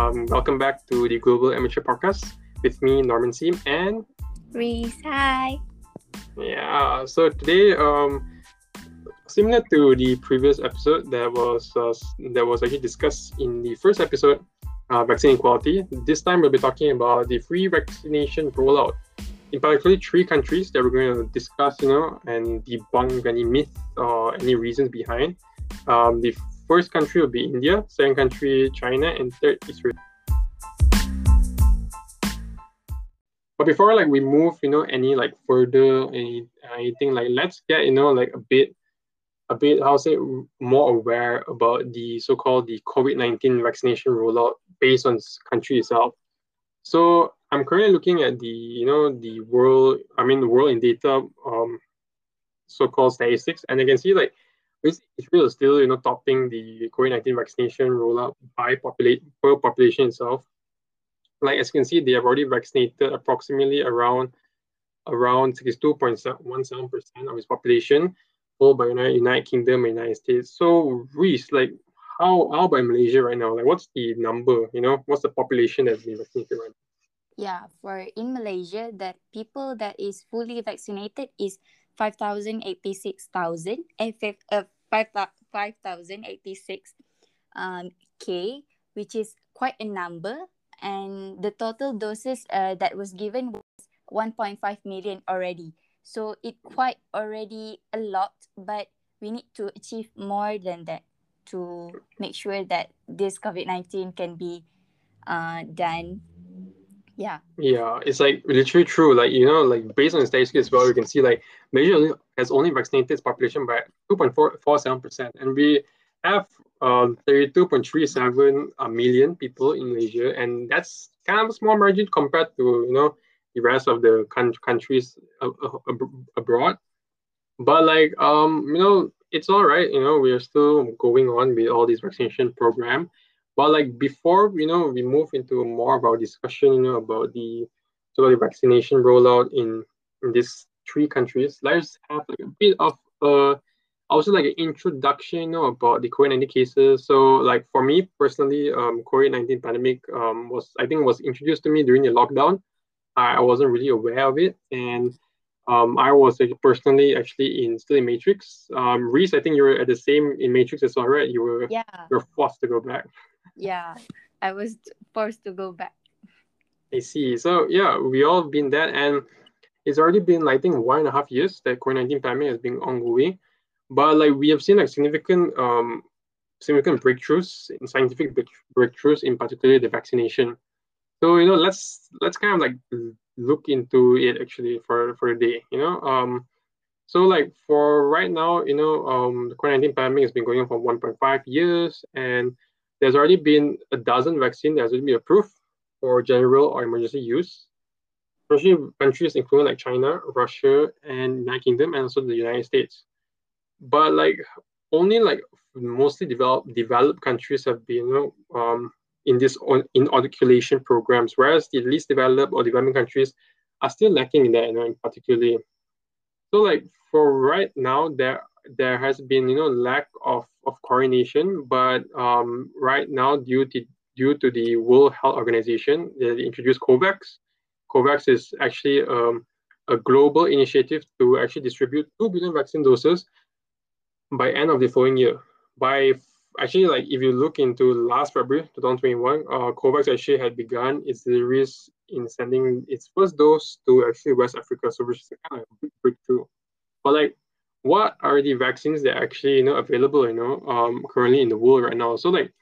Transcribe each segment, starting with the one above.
Um, welcome back to the Global Amateur Podcast with me, Norman Seam, and Reese. Hi. Yeah. So today, um, similar to the previous episode that was uh, that was actually discussed in the first episode, uh, vaccine equality. This time we'll be talking about the free vaccination rollout. In particularly three countries that we're going to discuss, you know, and debunk any myths or any reasons behind. Um, the first country will be India, second country China, and third Israel. But before like we move, you know, any like further any anything like let's get you know like a bit a bit how say more aware about the so-called the COVID-19 vaccination rollout based on country itself. So I'm currently looking at the you know the world I mean the world in data um so-called statistics and I can see like Israel is still you know topping the COVID-19 vaccination rollout by populate per population itself like as you can see, they have already vaccinated approximately around around 62.17% of its population, followed by United, United Kingdom and United States. So Reese, like how how about Malaysia right now? Like what's the number? You know, what's the population that's been vaccinated right now? Yeah, for in Malaysia, that people that is fully vaccinated is five thousand eighty six thousand eh, uh, five five thousand eighty six um k, which is quite a number. And the total doses uh, that was given was 1.5 million already. So it quite already a lot but we need to achieve more than that to make sure that this covid-19 can be uh, done yeah yeah it's like literally true like you know like based on the statistics as well you can see like malaysia has only vaccinated its population by 2.47 percent and we have uh, 32.37 uh, million people in Malaysia, and that's kind of a small margin compared to you know the rest of the con- countries uh, abroad. But like um, you know, it's all right. You know, we are still going on with all these vaccination program. But like before, you know, we move into more of our discussion, you know, about the so the vaccination rollout in in these three countries. Let's have like a bit of uh also like an introduction you know, about the COVID-19 cases. So like for me personally, um, COVID-19 pandemic um, was I think was introduced to me during the lockdown. I, I wasn't really aware of it. And um, I was like, personally actually in still in Matrix. Um, Reese, I think you were at the same in Matrix as well, right? You were yeah. you were forced to go back. Yeah, I was forced to go back. I see. So yeah, we all been that, and it's already been I think one and a half years that COVID nineteen pandemic has been ongoing. But like we have seen like significant um, significant breakthroughs scientific breakthroughs, in particular the vaccination. So you know, let's let's kind of like look into it actually for for a day. You know, um, so like for right now, you know, um, the COVID-19 pandemic has been going on for 1.5 years, and there's already been a dozen vaccines that has been approved for general or emergency use. Especially countries including like China, Russia, and United Kingdom, and also the United States but like only like mostly developed developed countries have been you know um, in this on, in inoculation programs, whereas the least developed or developing countries are still lacking in that, you know, in particularly. So like for right now, there there has been you know lack of of coordination, but um, right now due to due to the World Health Organization, they introduced COVAX. COVAX is actually um, a global initiative to actually distribute 2 billion vaccine doses by end of the following year. By actually, like if you look into last February 2021, uh, COVAX actually had begun its series in sending its first dose to actually West Africa, so which is kind of a big breakthrough. But like, what are the vaccines that are actually you know available you know um currently in the world right now? So like.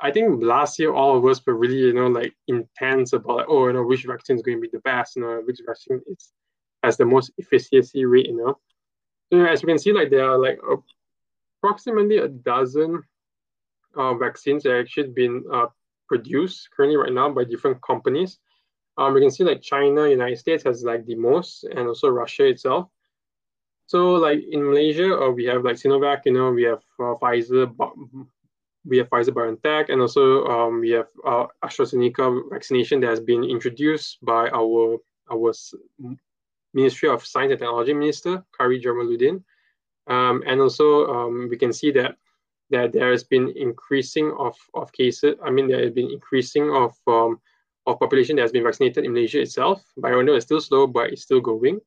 I think last year all of us were really, you know, like intense about like, oh, you know, which vaccine is going to be the best, you know, which vaccine is has the most efficiency rate, you know. So as you can see, like there are like approximately a dozen uh, vaccines that actually been uh, produced currently right now by different companies. Um, we can see like China, United States has like the most, and also Russia itself. So like in Malaysia, uh, we have like Sinovac, you know, we have uh, Pfizer, we have Pfizer BioNTech, and also um, we have uh, AstraZeneca vaccination that has been introduced by our our Ministry of Science and Technology Minister, Khairy Jamaluddin. Um, and also, um, we can see that that there has been increasing of, of cases. I mean, there has been increasing of um, of population that has been vaccinated in Malaysia itself. But I know it's still slow, but it's still going.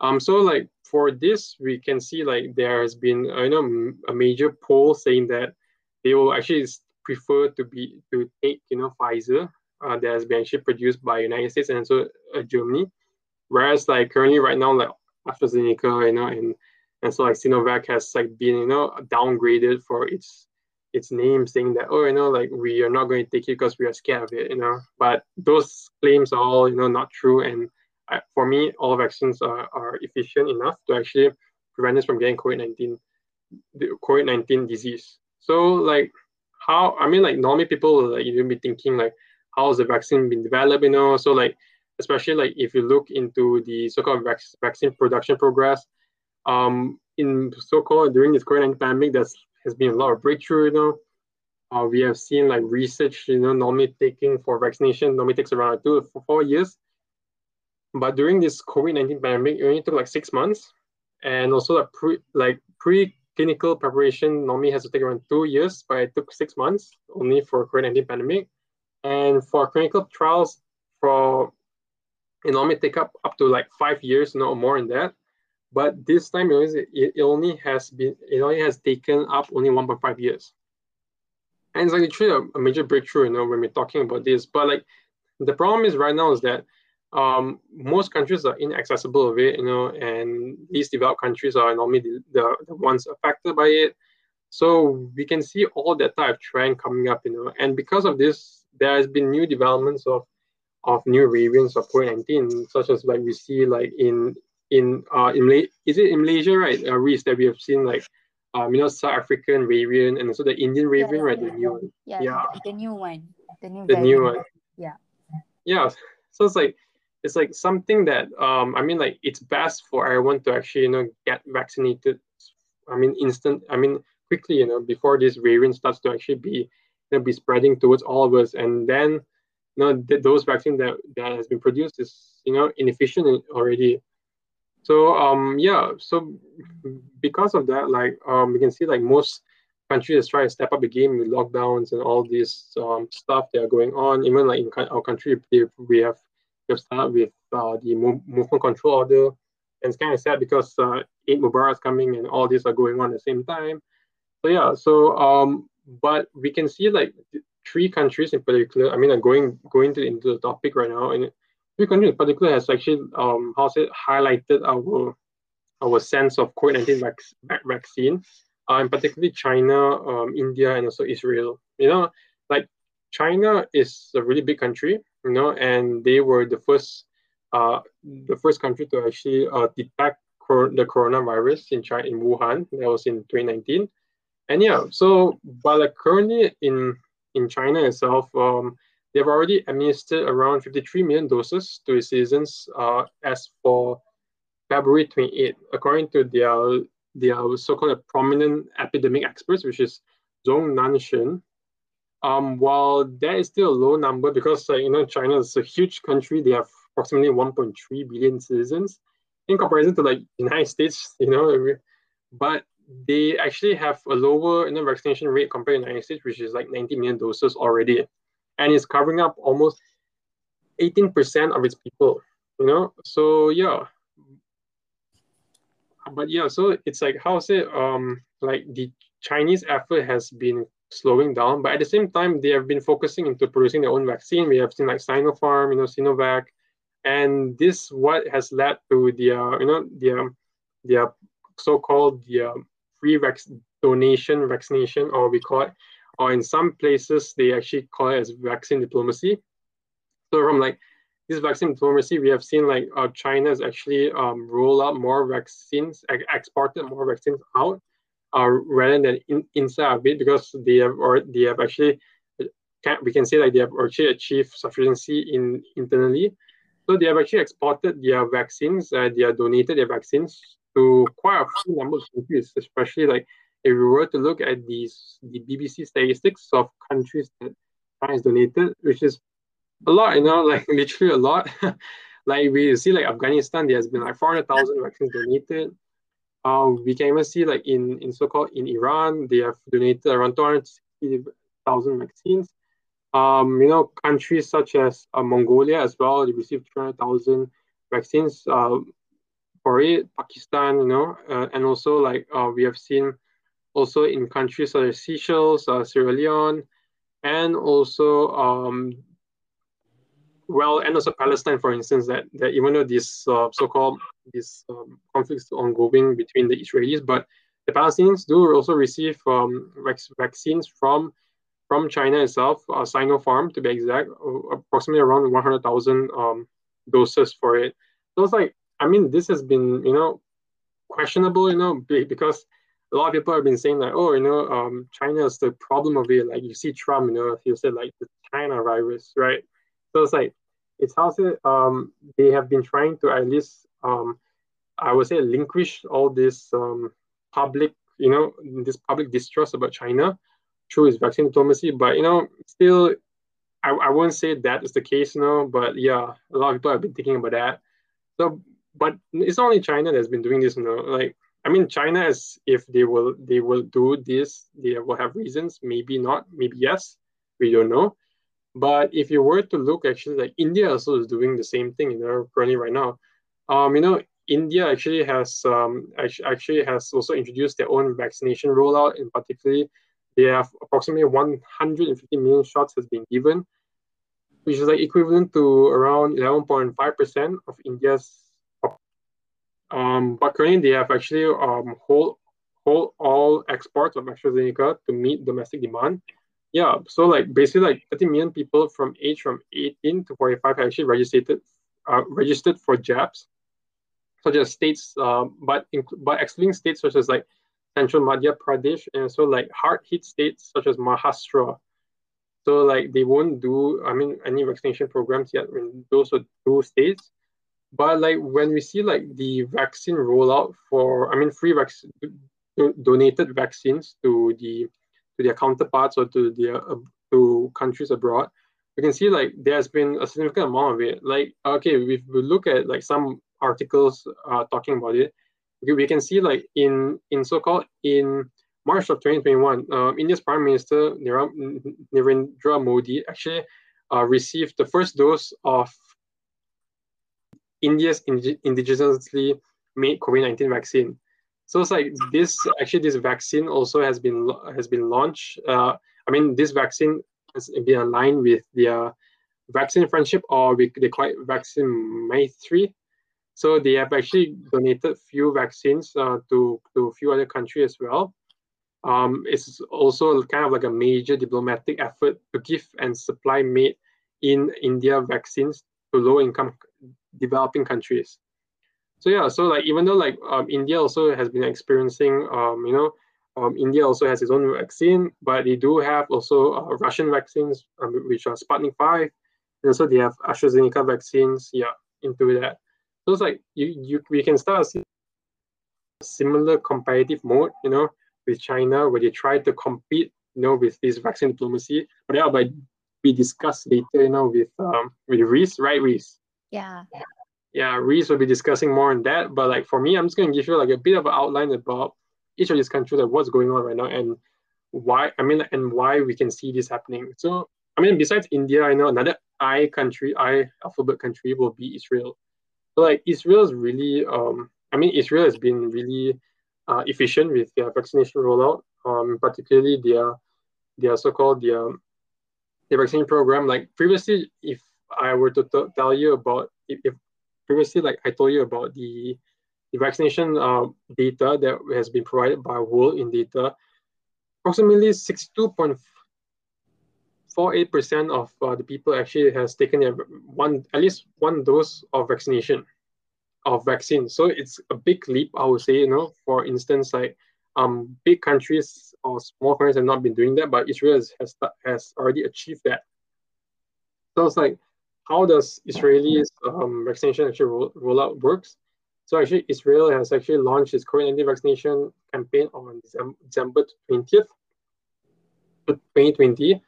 Um, so like for this, we can see like there has been you know a major poll saying that they will actually prefer to be to take you know Pfizer uh, that has been actually produced by United States and also uh, Germany, whereas like currently right now like AstraZeneca you know and and so like Sinovac has like been you know downgraded for its its name, saying that oh you know like we are not going to take it because we are scared of it, you know. But those claims are all you know not true, and I, for me, all vaccines are, are efficient enough to actually prevent us from getting COVID nineteen, the COVID nineteen disease. So like how I mean like normally people will like even be thinking like how has the vaccine been developed, you know? So like especially like if you look into the so-called vac- vaccine production progress, um, in so-called during this COVID-19 pandemic, there has been a lot of breakthrough, you know. Uh, we have seen like research, you know, normally taking for vaccination normally takes around two to four years. But during this COVID-19 pandemic, it only took like six months. And also like pre like pre-clinical preparation normally has to take around two years, but it took six months only for COVID-19 pandemic. And for clinical trials, for it normally take up up to like five years, no more than that. But this time it, it only has been it only has taken up only 1.5 years. And it's like literally a, a major breakthrough, you know, when we're talking about this. But like the problem is right now is that um, most countries are inaccessible of it, you know, and least developed countries are normally the, the, the ones affected by it. So we can see all that type of trend coming up, you know, and because of this, there has been new developments of of new variants of COVID-19, such as like we see like in in uh in Malaysia, is it in Malaysia, right? Uh, Reese, that we have seen like um you know South African variant and also the Indian variant, yeah, right? The new one. Yeah, yeah. The, the, new one. The new. The new one. Yeah. Yeah. So it's like it's like something that um I mean like it's best for everyone to actually you know get vaccinated. I mean instant. I mean quickly you know before this variant starts to actually be you know be spreading towards all of us and then you know th- those vaccine that that has been produced is you know inefficient already so um yeah, so because of that, like um we can see like most countries try to step up the game with lockdowns and all this um stuff that are going on. Even like in our country, we have have started with uh, the movement control order, and it's kind of sad because uh, Eid Mubarak is coming and all these are going on at the same time. So yeah, so um but we can see like three countries in particular. I mean, I'm going going to into the topic right now, and Three countries in particular has actually um how it highlighted our our sense of COVID-19 vac- vaccine, uh, in particularly China, um, India, and also Israel. You know, like China is a really big country, you know, and they were the first uh, the first country to actually uh, detect cor- the coronavirus in China in Wuhan. That was in 2019. And yeah, so but like currently in in China itself, um, They've already administered around 53 million doses to its citizens uh, as for February 28, according to their, their so-called prominent epidemic experts, which is Zhong Nanshan. Um, while that is still a low number because uh, you know China is a huge country, they have approximately 1.3 billion citizens in comparison to like United States, you know, but they actually have a lower you know, vaccination rate compared to the United States, which is like 90 million doses already and it's covering up almost 18% of its people you know? So yeah. But yeah so it's like how is it um like the chinese effort has been slowing down but at the same time they have been focusing into producing their own vaccine we have seen like sinopharm you know sinovac and this what has led to their you know their their so-called their free vac- donation vaccination or we call it or in some places they actually call it as vaccine diplomacy. So from like this vaccine diplomacy, we have seen like uh, China actually um, roll out more vaccines, exported more vaccines out, uh, rather than in, inside of it because they have or they have actually we can say like they have actually achieved sufficiency in internally. So they have actually exported their vaccines, uh, they have donated their vaccines to quite a few number of countries, especially like if we were to look at these the BBC statistics of countries that China has donated, which is a lot, you know, like literally a lot. like we see like Afghanistan, there has been like 400,000 vaccines donated. Uh, we can even see like in, in so-called in Iran, they have donated around 260,000 vaccines. Um, you know, countries such as uh, Mongolia as well, they received 200,000 vaccines uh, for it. Pakistan, you know, uh, and also like uh, we have seen also in countries such as Seychelles, uh, Sierra Leone, and also um, well, and also Palestine, for instance, that, that even though this uh, so-called this um, conflicts ongoing between the Israelis, but the Palestinians do also receive um, vaccines from from China itself, uh, Sinopharm to be exact, approximately around 100,000 um, doses for it. So it's like, I mean, this has been, you know, questionable, you know, because a lot of people have been saying that, oh, you know, um, China is the problem of it. Like you see Trump, you know, he said like the China virus, right? So it's like, it's it, um, they have been trying to at least, um, I would say, relinquish all this um, public, you know, this public distrust about China through its vaccine diplomacy. But, you know, still, I, I won't say that is the case, you know, but yeah, a lot of people have been thinking about that. So, but it's only China that's been doing this, you know, like, I mean, China is, if they will, they will do this, they will have reasons, maybe not, maybe yes, we don't know. But if you were to look, actually, like India also is doing the same thing, you know, currently right now. Um, you know, India actually has um, actually has also introduced their own vaccination rollout. In particularly, they have approximately 150 million shots has been given, which is like equivalent to around 11.5 percent of India's. Um, but currently, they have actually um, hold hold all exports of AstraZeneca to meet domestic demand. Yeah, so like basically like 30 million people from age from 18 to 45 actually registered uh, registered for jabs, such as states, uh, but inc- but excluding states such as like Central Madhya Pradesh and so like hard hit states such as Maharashtra. So like they won't do I mean any vaccination programs yet in those are two states. But like when we see like the vaccine rollout for I mean free vaccine donated vaccines to the to their counterparts or to their uh, to countries abroad, we can see like there's been a significant amount of it. Like okay, if we look at like some articles uh, talking about it, okay, we can see like in in so-called in March of 2021, uh, India's Prime Minister Narendra Modi actually uh, received the first dose of India's indigenously made COVID-19 vaccine. So it's like this actually this vaccine also has been has been launched. Uh, I mean this vaccine has been aligned with their vaccine friendship or we, they call it vaccine Maitri. So they have actually donated few vaccines uh, to to a few other countries as well. Um, it's also kind of like a major diplomatic effort to give and supply made in India vaccines to low income developing countries so yeah so like even though like um, india also has been experiencing um, you know um, india also has its own vaccine but they do have also uh, russian vaccines um, which are sputnik 5 and also they have astrazeneca vaccines yeah into that. So it's like you, you we can start see similar competitive mode you know with china where they try to compete you know with this vaccine diplomacy. But yeah but we discuss later you know with um with Reese, right Reese? yeah yeah, Reese will be discussing more on that. But like for me, I'm just to give you like a bit of an outline about each of these countries and what's going on right now and why. I mean, and why we can see this happening. So I mean, besides India, I know another I country, I alphabet country will be Israel. So like Israel is really, um, I mean, Israel has been really uh, efficient with their vaccination rollout, um, particularly their their so-called their their vaccine program. Like previously, if I were to t- tell you about if, if previously, like I told you about the, the vaccination uh, data that has been provided by World in data, approximately 62.48% of uh, the people actually has taken one at least one dose of vaccination of vaccine. So it's a big leap, I would say, you know, for instance, like um, big countries or small countries have not been doing that, but Israel has, has, has already achieved that. So it's like how does Israeli's um, vaccination actually roll, rollout works? So actually, Israel has actually launched its COVID-19 vaccination campaign on December 20th, 2020.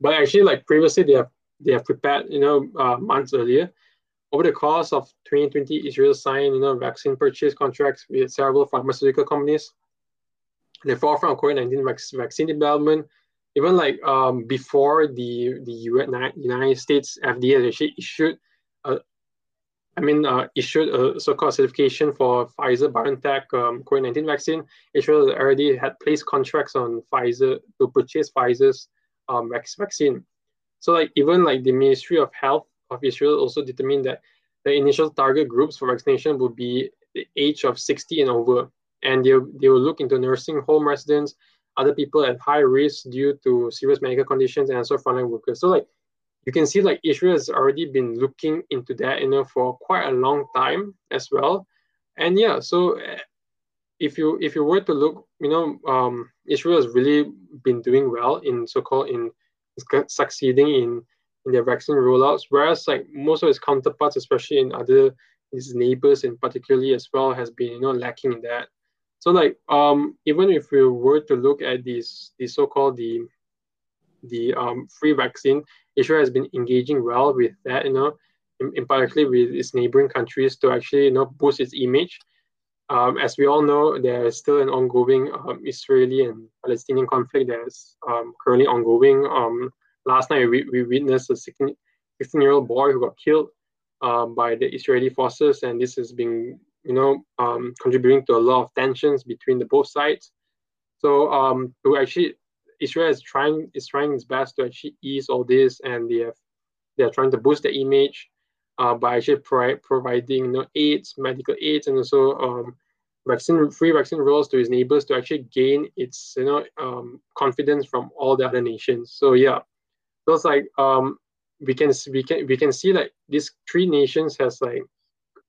But actually, like previously, they have they have prepared, you know, uh, months earlier. over the course of 2020, Israel signed you know vaccine purchase contracts with several pharmaceutical companies. The forefront of COVID-19 vaccine development, even like um, before the the United States FDA actually issued, a, I mean, uh, issued a so-called certification for Pfizer BioNTech um, COVID-19 vaccine. Israel already had placed contracts on Pfizer to purchase Pfizer's um, vaccine. So like even like the Ministry of Health of Israel also determined that the initial target groups for vaccination would be the age of 60 and over. And they, they will look into nursing home residents, other people at high risk due to serious medical conditions, and also frontline workers. So like you can see like Israel has already been looking into that, you know, for quite a long time as well. And yeah, so eh, if you if you were to look, you know, um, Israel has really been doing well in so-called in succeeding in in their vaccine rollouts, whereas like most of its counterparts, especially in other its neighbors in particularly as well, has been you know lacking in that. So like um even if we were to look at these the so-called the the um, free vaccine, Israel has been engaging well with that, you know, in, in particular with its neighboring countries to actually you know boost its image. Um, as we all know, there is still an ongoing um, Israeli and Palestinian conflict that is um, currently ongoing. Um, last night, we, we witnessed a 16 year old boy who got killed um, by the Israeli forces, and this has been, you know, um, contributing to a lot of tensions between the both sides. So, um, to actually, Israel is trying is trying its best to actually ease all this, and they have they are trying to boost the image uh, by actually pro- providing you know aids, medical aids, and also um, vaccine free vaccine rolls to its neighbors to actually gain its you know um, confidence from all the other nations. So yeah, it's like um, we can we can we can see like these three nations has like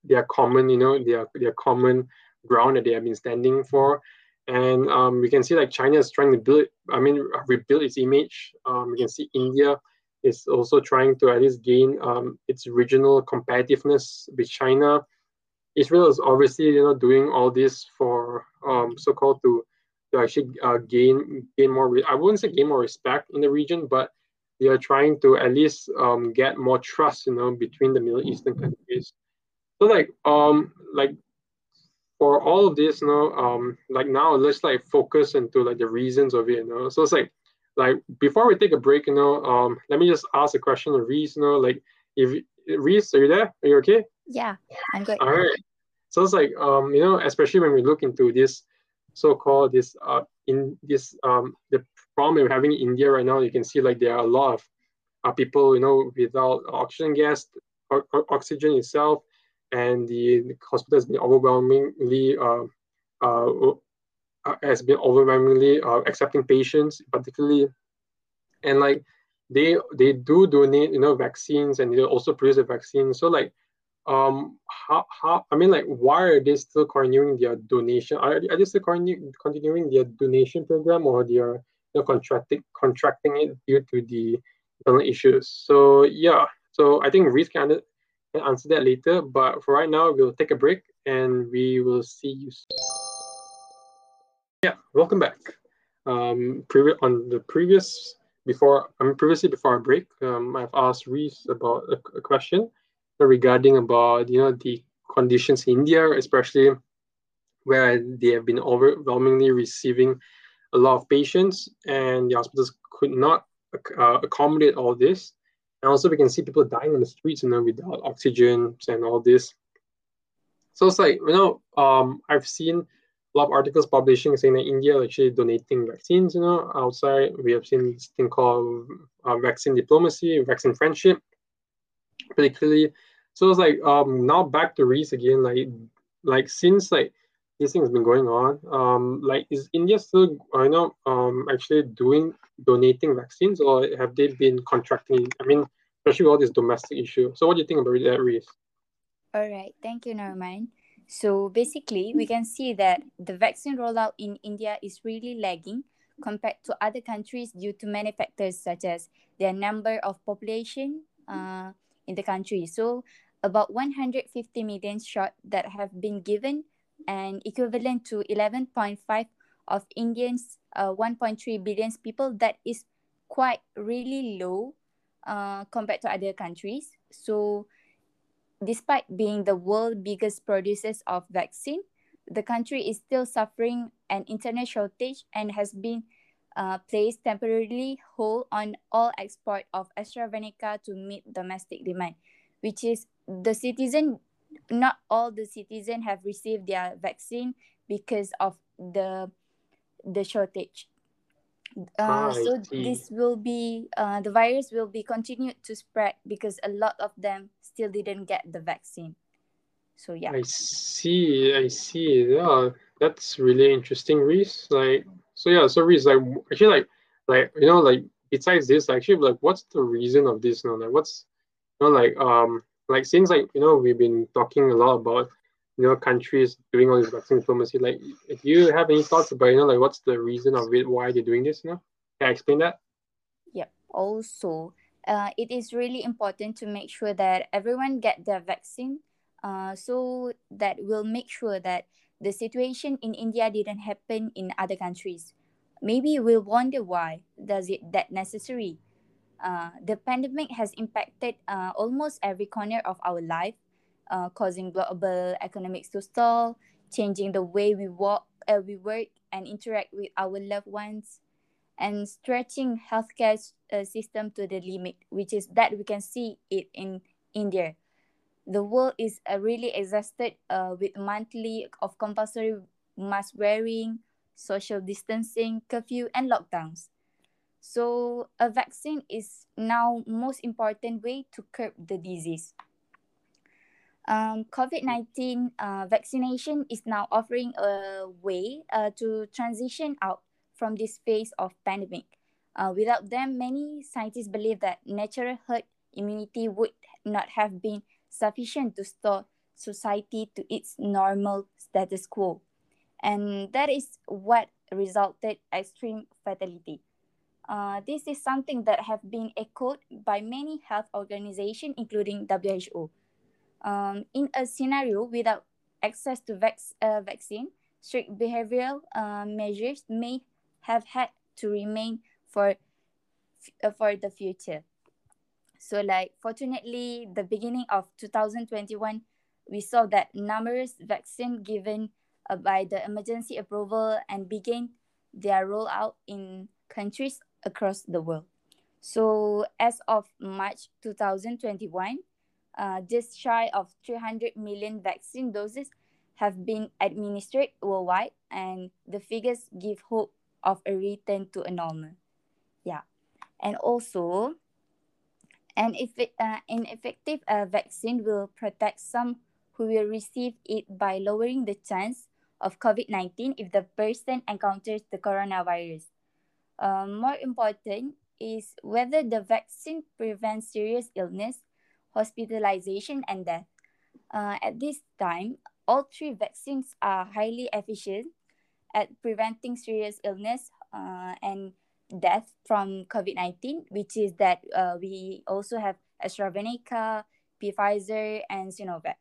their common you know their their common ground that they have been standing for and um, we can see like china is trying to build i mean rebuild its image um, we can see india is also trying to at least gain um, its regional competitiveness with China. Israel is obviously you know doing all this for um, so-called to to actually uh, gain gain more. I wouldn't say gain more respect in the region, but they are trying to at least um, get more trust, you know, between the Middle Eastern countries. So like um like for all of this, you know, um like now let's like focus into like the reasons of it, you know. So it's like like before we take a break, you know, um, let me just ask a question to Reese, you know, like if Reese, are you there? Are you okay? Yeah, I'm good. All right. So it's like um, you know, especially when we look into this so-called this uh in this um the problem we're having in India right now, you can see like there are a lot of uh, people, you know, without oxygen gas, or, or oxygen itself, and the, hospital has been overwhelmingly uh, uh, uh, has been overwhelmingly accepting patients, particularly, and like they they do donate you know vaccines and they also produce the vaccine. So like, um, how how I mean like why are they still continuing their donation? Are, are they still continue, continuing their donation program or they are you know, contracting contracting it due to the internal issues? So yeah, so I think Reese can answer that later. But for right now, we'll take a break and we will see you. Soon. Yeah, welcome back. Um, on the previous before I mean previously before our break, um, I've asked Reese about a, a, question regarding about you know the conditions in India, especially where they have been overwhelmingly receiving a lot of patients, and the hospitals could not uh, accommodate all this. And also, we can see people dying on the streets, you know, without oxygen and all this. So it's like you know, um, I've seen a lot of articles publishing saying that India actually donating vaccines, you know, outside. We have seen this thing called uh, vaccine diplomacy, vaccine friendship, particularly. So it's like um, now back to Reese again, like like since like this thing has been going on, um, like is India still, I know, um, actually doing donating vaccines, or have they been contracting? I mean, especially all this domestic issue. So what do you think about that, Reese? All right, thank you, Norman. So basically, we can see that the vaccine rollout in India is really lagging compared to other countries due to many factors such as their number of population uh, in the country. So about 150 million shot that have been given and equivalent to 11.5 of Indians, uh, 1.3 billion people. That is quite really low uh, compared to other countries. So despite being the world biggest producers of vaccine, the country is still suffering an internet shortage and has been uh, placed temporarily hold on all export of AstraZeneca to meet domestic demand, which is the citizen, not all the citizen have received their vaccine because of the the shortage. Uh, Ah, so this will be uh, the virus will be continued to spread because a lot of them still didn't get the vaccine. So yeah. I see, I see. Yeah, that's really interesting, Reese. Like, so yeah, so Reese, like, actually, like, like you know, like, besides this, actually, like, what's the reason of this? You know, like, what's, you know, like, um, like, since like, you know, we've been talking a lot about, you know, countries doing all this vaccine diplomacy. Like, if you have any thoughts about, you know, like, what's the reason of it, why they're doing this? You know, can I explain that? Yep. Also, uh, it is really important to make sure that everyone get their vaccine. Uh, so that will make sure that the situation in India didn't happen in other countries. Maybe we'll wonder why does it that necessary. Uh, the pandemic has impacted uh, almost every corner of our life, uh, causing global economics to stall, changing the way we walk, uh, we work, and interact with our loved ones and stretching healthcare uh, system to the limit which is that we can see it in india. The world is really exhausted with monthly of compulsory mask wearing social distancing curfew and lockdowns so a vaccine is now most important way to curb the disease um, covid-19 uh, vaccination is now offering a way uh, to transition out from this phase of pandemic. Uh, without them, many scientists believe that natural herd immunity would not have been sufficient to restore society to its normal status quo. And that is what resulted extreme fatality. Uh, this is something that have been echoed by many health organizations, including WHO. Um, in a scenario without access to vac- uh, vaccine, strict behavioral uh, measures may have had to remain for uh, for the future. So, like, fortunately, the beginning of 2021, we saw that numerous vaccine given uh, by the emergency approval and began their rollout in countries across the world. So, as of March 2021, uh, just shy of 300 million vaccine doses have been administered worldwide, and the figures give hope of a return to a normal. Yeah. And also, an, effe- uh, an effective uh, vaccine will protect some who will receive it by lowering the chance of COVID 19 if the person encounters the coronavirus. Um, more important is whether the vaccine prevents serious illness, hospitalization, and death. Uh, at this time, all three vaccines are highly efficient at preventing serious illness uh, and death from COVID 19, which is that uh, we also have AstraZeneca, Pfizer, and Sinovac.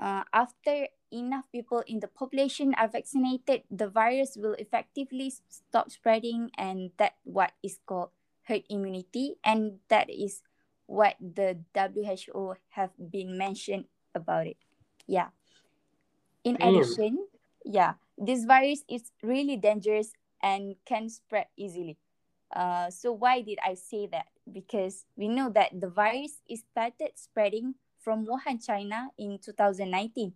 Uh, after enough people in the population are vaccinated, the virus will effectively stop spreading, and that what is called herd immunity, and that is what the WHO have been mentioned about it. Yeah. In Damn. addition, yeah, this virus is really dangerous and can spread easily. Uh, so why did I say that? Because we know that the virus is started spreading from Wuhan, China in 2019.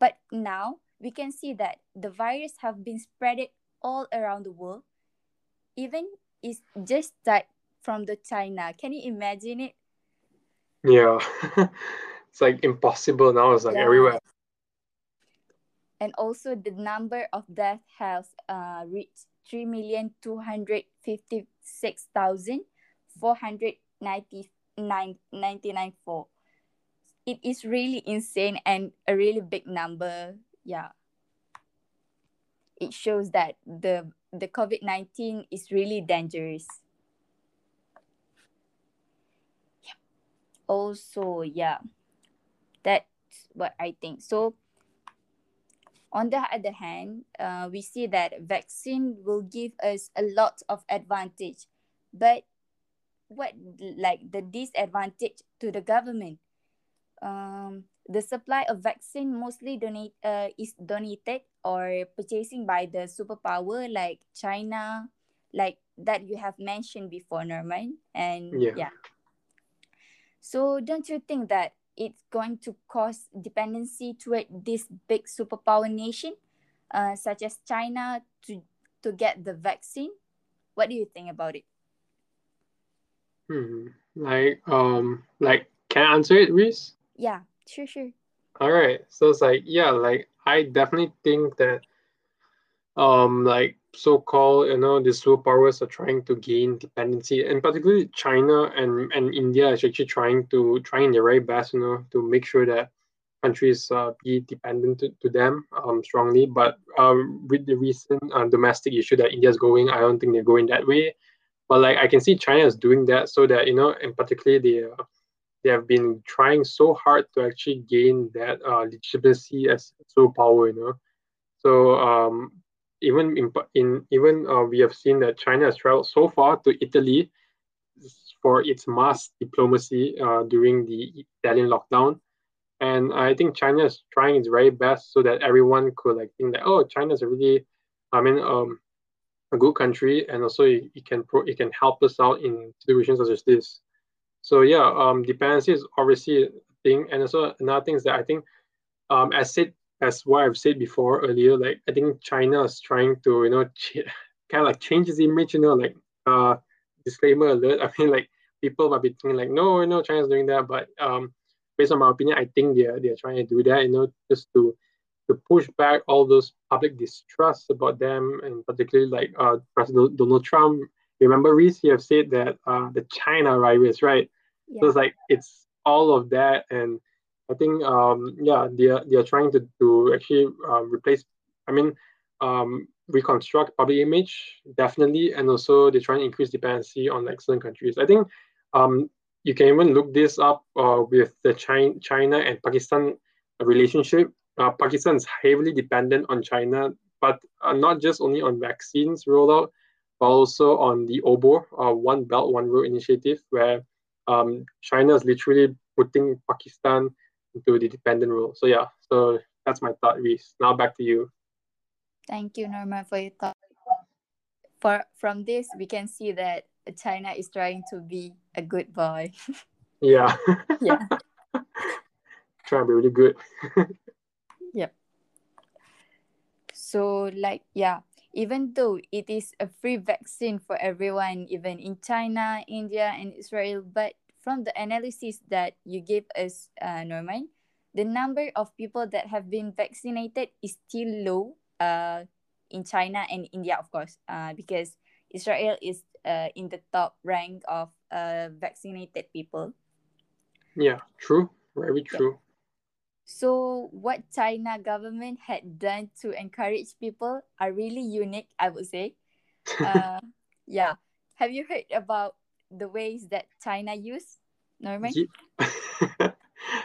But now we can see that the virus have been spreaded all around the world. Even it's just start from the China. Can you imagine it? Yeah, it's like impossible now. It's like Yeah. everywhere. and also the number of death has uh, reached 3,256,499 It is really insane and a really big number. Yeah. It shows that the the COVID-19 is really dangerous. Yeah. Also, yeah. That's what I think. So on the other hand, uh, we see that vaccine will give us a lot of advantage, but what like the disadvantage to the government? Um, the supply of vaccine mostly donate uh, is donated or purchasing by the superpower like China, like that you have mentioned before, Norman. And Yeah. yeah. So don't you think that it's going to cause dependency toward this big superpower nation, uh, such as China, to to get the vaccine? What do you think about it? Hmm. Like um like can I answer it, Reese? Yeah, sure, sure. All right. So it's like, yeah, like I definitely think that um like so-called, you know, the superpowers are trying to gain dependency, and particularly China and and India is actually trying to trying their very best, you know, to make sure that countries uh, be dependent to, to them um strongly. But um with the recent uh, domestic issue that India is going, I don't think they're going that way. But like I can see China is doing that so that you know, and particularly the uh, they have been trying so hard to actually gain that uh, legitimacy as superpower, you know. So um, even in, in even uh, we have seen that China has traveled so far to Italy for its mass diplomacy uh, during the Italian lockdown, and I think China is trying its very best so that everyone could like think that oh China is a really, I mean um, a good country and also it, it can pro- it can help us out in situations such as this. So yeah, um, dependency is obviously a thing, and also another thing is that I think, um, as said as what I've said before earlier, like I think China is trying to you know kind of like change its image, you know, like uh, disclaimer alert. I mean, like people might be thinking like, no, no, China's doing that, but um, based on my opinion, I think they're they're trying to do that, you know, just to to push back all those public distrust about them, and particularly like uh, President Donald Trump. Remember, Reese, you have said that uh, the China virus, right? Yeah. So it's like it's all of that, and I think um, yeah, they are they are trying to to actually uh, replace. I mean, um, reconstruct public image definitely, and also they're trying to increase dependency on like certain countries. I think um, you can even look this up uh, with the China China and Pakistan relationship. Uh, Pakistan is heavily dependent on China, but uh, not just only on vaccines rollout, but also on the OBOR, uh, One Belt One Road initiative, where um, China is literally putting Pakistan into the dependent role. So yeah, so that's my thought, Reese. Now back to you. Thank you, Norma, for your thought. For from this, we can see that China is trying to be a good boy. Yeah. yeah. Trying to be really good. Yep. So, like, yeah, even though it is a free vaccine for everyone, even in China, India, and Israel, but from the analysis that you gave us, uh, Norman, the number of people that have been vaccinated is still low uh, in China and India, of course, uh, because Israel is uh, in the top rank of uh, vaccinated people. Yeah, true. Very true. So what China government had done to encourage people are really unique, I would say. Uh, yeah. Have you heard about the ways that China use, Norman?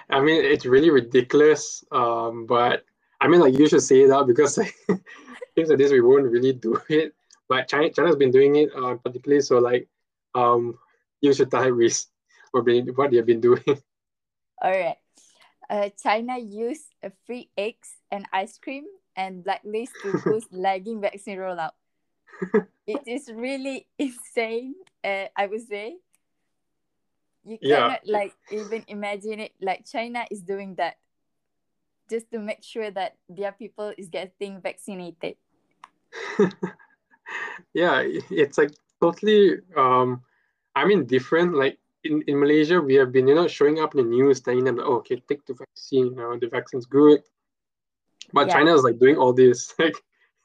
I mean, it's really ridiculous. Um, but I mean, like you should say that because like, things like this we won't really do it. But China, China's been doing it, uh, particularly. So like, um, you should what they what they've been doing. All right. Uh, China used free eggs and ice cream and blacklist to boost lagging vaccine rollout. it is really insane, uh, I would say. You Yeah. cannot like even imagine it. Like China is doing that just to make sure that their people is getting vaccinated. yeah, it's like totally. Um, I mean, different. Like in, in Malaysia, we have been you know showing up in the news, telling them like, oh, okay, take the vaccine. You know, the vaccine's good. But Yeah. China is like doing all this. Like,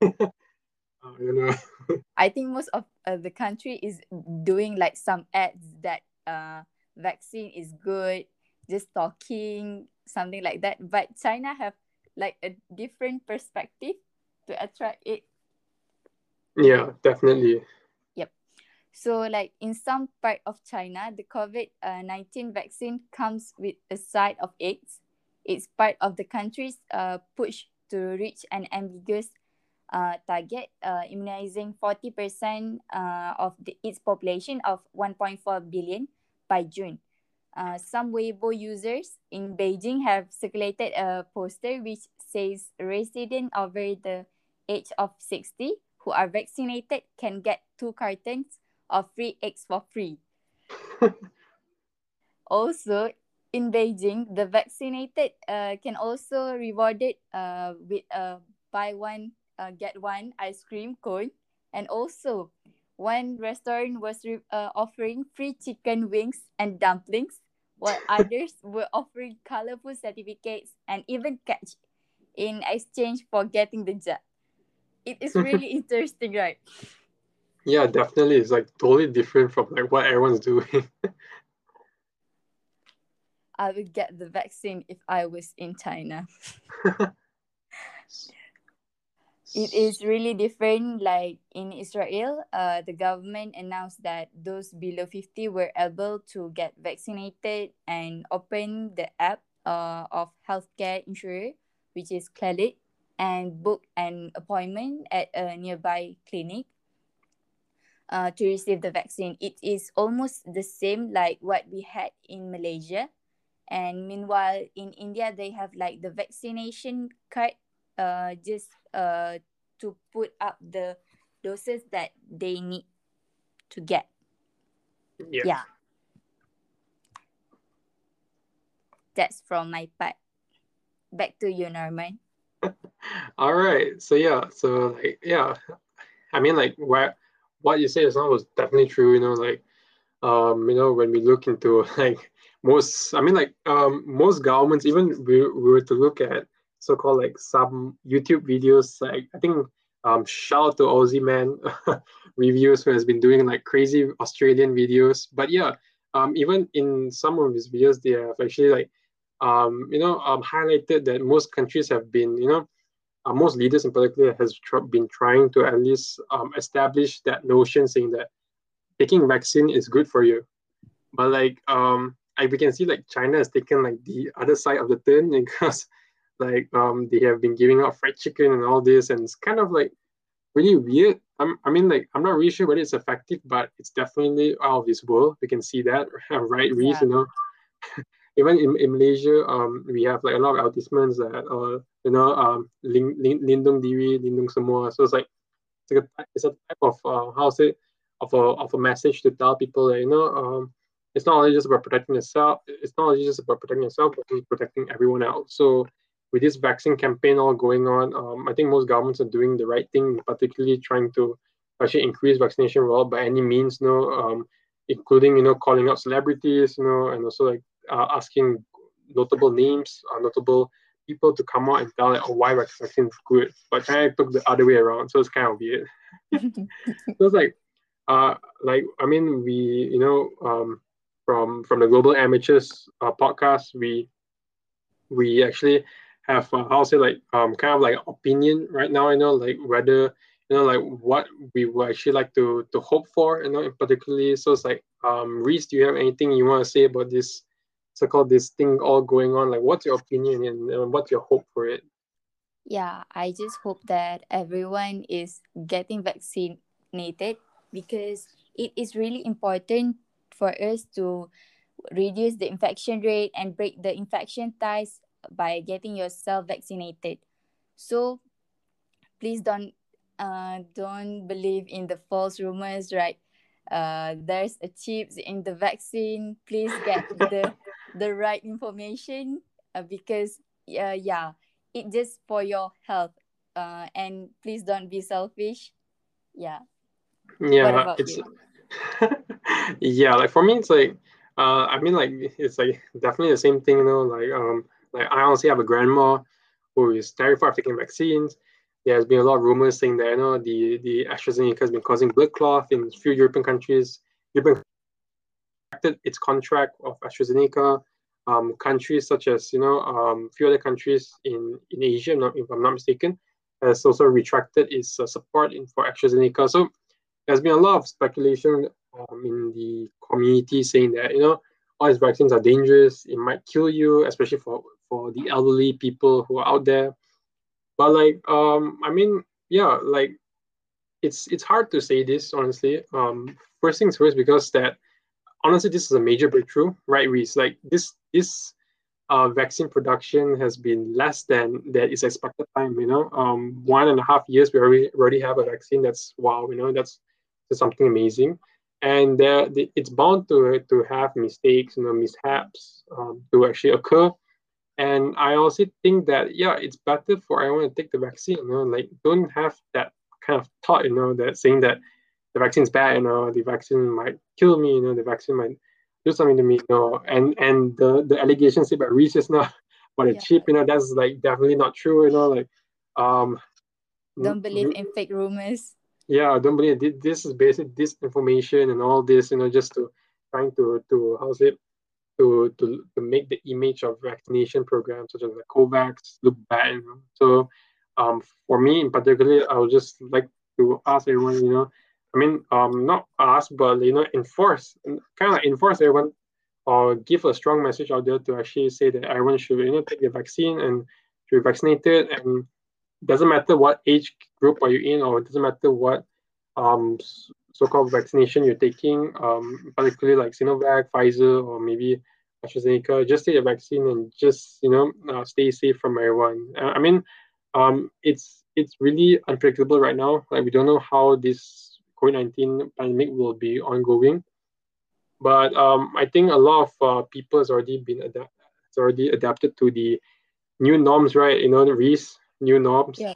you know. I think most of uh, the country is doing like some ads that uh vaccine is good, just talking something like that. But China have like a different perspective to attract it. Yeah, definitely. So like in some part of China, the COVID uh, nineteen vaccine comes with a side of eggs. It's part of the country's uh, push to reach an ambiguous uh, target, uh, immunizing 40% uh, of the, its population of 1.4 billion by June. uh, some Weibo users in Beijing have circulated a poster which says residents over the age of 60 who are vaccinated can get two cartons of free eggs for free. also, in Beijing, the vaccinated uh, can also rewarded uh, with a buy one uh, get one ice cream cone, and also one restaurant was re- uh, offering free chicken wings and dumplings, while others were offering colorful certificates and even cash in exchange for getting the job. It is really interesting, right? Yeah, definitely. It's like totally different from like what everyone's doing. I would get the vaccine if I was in China. it is really different. Like in Israel, uh, the government announced that those below 50 were able to get vaccinated and open the app uh, of healthcare insurer, which is Clalit, and book an appointment at a nearby clinic uh, to receive the vaccine. It is almost the same like what we had in Malaysia. And meanwhile, in India, they have like the vaccination card uh, just uh, to put up the doses that they need to get. Yeah. Yeah. That's from my part. Back to you, Norman. All right. So yeah. So like yeah, I mean like what what you said just now was definitely true. You know, like um, you know, when we look into like most, I mean like um most governments, even we, we were to look at so-called like some YouTube videos, like I think um shout out to Aussie man reviews who has been doing like crazy Australian videos. But yeah, um even in some of his videos, they have actually like um, you know, um, highlighted that most countries have been, you know, uh, most leaders in particular has tr- been trying to at least um, establish that notion, saying that taking vaccine is good for you. But like, um, I, we can see like China has taken like the other side of the turn because like um, they have been giving out fried chicken and all this, and it's kind of like really weird. I'm, I mean, like, I'm not really sure whether it's effective, but it's definitely out of this world. We can see that, right, Reese? Yeah. You know, even in, in Malaysia, um, we have like a lot of advertisements that uh, you know, um, ling, ling, lindung diri, lindung semua. So it's like it's like a, it's a type of uh, how say of a of a message to tell people that you know, um, it's not only just about protecting yourself. It's not only just about protecting yourself, but protecting everyone else. So with this vaccine campaign all going on, um, I think most governments are doing the right thing, particularly trying to actually increase vaccination roll by any means, you know, um, including you know calling out celebrities, you know, and also like asking notable names, uh, notable people to come out and tell like, oh, why vaccine is good. But China took the other way around, so it's kind of weird. so it's like, uh, like I mean, we you know, um, from from the Global Amateurs uh, podcast, we we actually have uh, how to say like um kind of like opinion right now. You know, like whether you know like what we would actually like to to hope for. You know, in particularly. So it's like um, Reese, do you have anything you want to say about this so-called this thing all going on like what's your opinion and, and what's your hope for it? Yeah i just hope that everyone is getting vaccinated because it is really important for us to reduce the infection rate and break the infection ties by getting yourself vaccinated. So please don't uh, don't believe in the false rumors right? Uh, there's a chips in the vaccine. Please get the the right information uh, because uh, yeah it just for your health uh, and please don't be selfish. Yeah. Yeah it's yeah like for me it's like uh i mean like it's like definitely the same thing you know like um like i honestly have a grandma who is terrified of taking vaccines. There has been a lot of rumors saying that you know the the AstraZeneca has been causing blood clot in a few European countries. European its contract of AstraZeneca. Um, countries such as you know um, few other countries in in Asia, not, if I'm not mistaken, has also retracted its uh, support in, for AstraZeneca. So there's been a lot of speculation um, in the community saying that you know all these vaccines are dangerous. It might kill you, especially for for the elderly people who are out there. But like um, I mean, yeah, like it's it's hard to say this honestly. Um, first things first, because that honestly, this is a major breakthrough, right? Reese? like this this uh, vaccine production has been less than that is expected time. You know, um, one and a half years we already already have a vaccine. That's wow. You know, that's, that's something amazing, and there it's bound to to have mistakes, you know, mishaps um, to actually occur. And I also think that yeah, it's better for everyone to take the vaccine. You know, like don't have that kind of thought. You know, that saying that the vaccine's bad. You know, the vaccine might kill me. You know, the vaccine might do something to me. You know, and and the the allegations about Reese just now about a yeah. chip. You know, that's like definitely not true. You know, like um, don't believe in fake rumors. Yeah, don't believe it. This is basic disinformation and all this. You know, just to trying to to how's it to, to, to make the image of vaccination programs such as the COVAX look bad. So um, for me in particular, I would just like to ask everyone, you know, I mean, um, not ask, but you know, enforce, kind of enforce everyone, or give a strong message out there to actually say that everyone should, you know, take the vaccine and should be vaccinated, and doesn't matter what age group are you in, or it doesn't matter what um so-called vaccination you're taking, um, particularly like Sinovac, Pfizer, or maybe AstraZeneca, just take the vaccine and just you know uh, stay safe from everyone. Uh, I mean, um, it's it's really unpredictable right now. Like we don't know how this COVID nineteen pandemic will be ongoing, but um, I think a lot of uh, people has already been adapt, has already adapted to the new norms, right? You know, the Reese new norms. Yeah,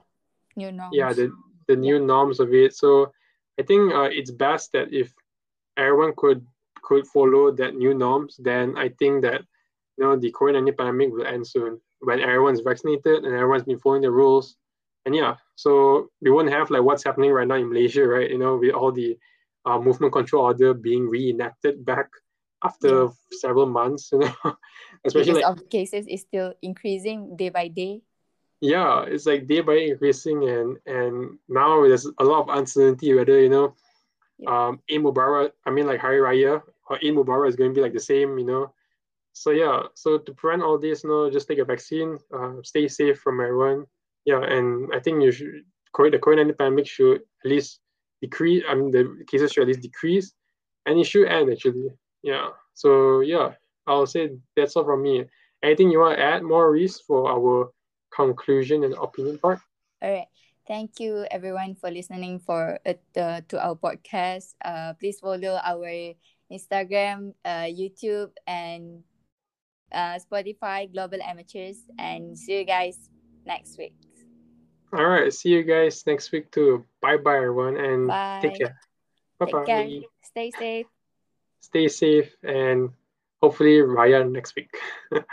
new norms. Yeah, the the new yeah. norms of it. So I think uh, it's best that if everyone could could follow that new norms, then I think that you know the COVID nineteen pandemic will end soon when everyone's vaccinated and everyone's been following the rules. And yeah, so we won't have like what's happening right now in Malaysia, right? You know, with all the uh, movement control order being reenacted back after yeah. several months, you know, especially because like, of cases is still increasing day by day yeah it's like day by day increasing and and now there's a lot of uncertainty whether you know yeah. um Eid Mubarak I mean like Hari Raya or Eid Mubarak is going to be like the same you know so yeah so to prevent all this you know just take a vaccine uh, stay safe from everyone yeah and I think you should the COVID-19 pandemic should at least decrease I mean the cases should at least decrease and it should end actually yeah so yeah I'll say that's all from me anything you want to add more Reese for our conclusion and opinion part. All right. Thank you everyone for listening for uh, to our podcast. Uh, please follow our Instagram, uh, YouTube, and uh, Spotify Global Amateurs. And see you guys next week. All right. See you guys next week too. Bye bye, everyone. And bye. take care. Bye bye. Care. Stay safe. Stay safe and hopefully Raya next week.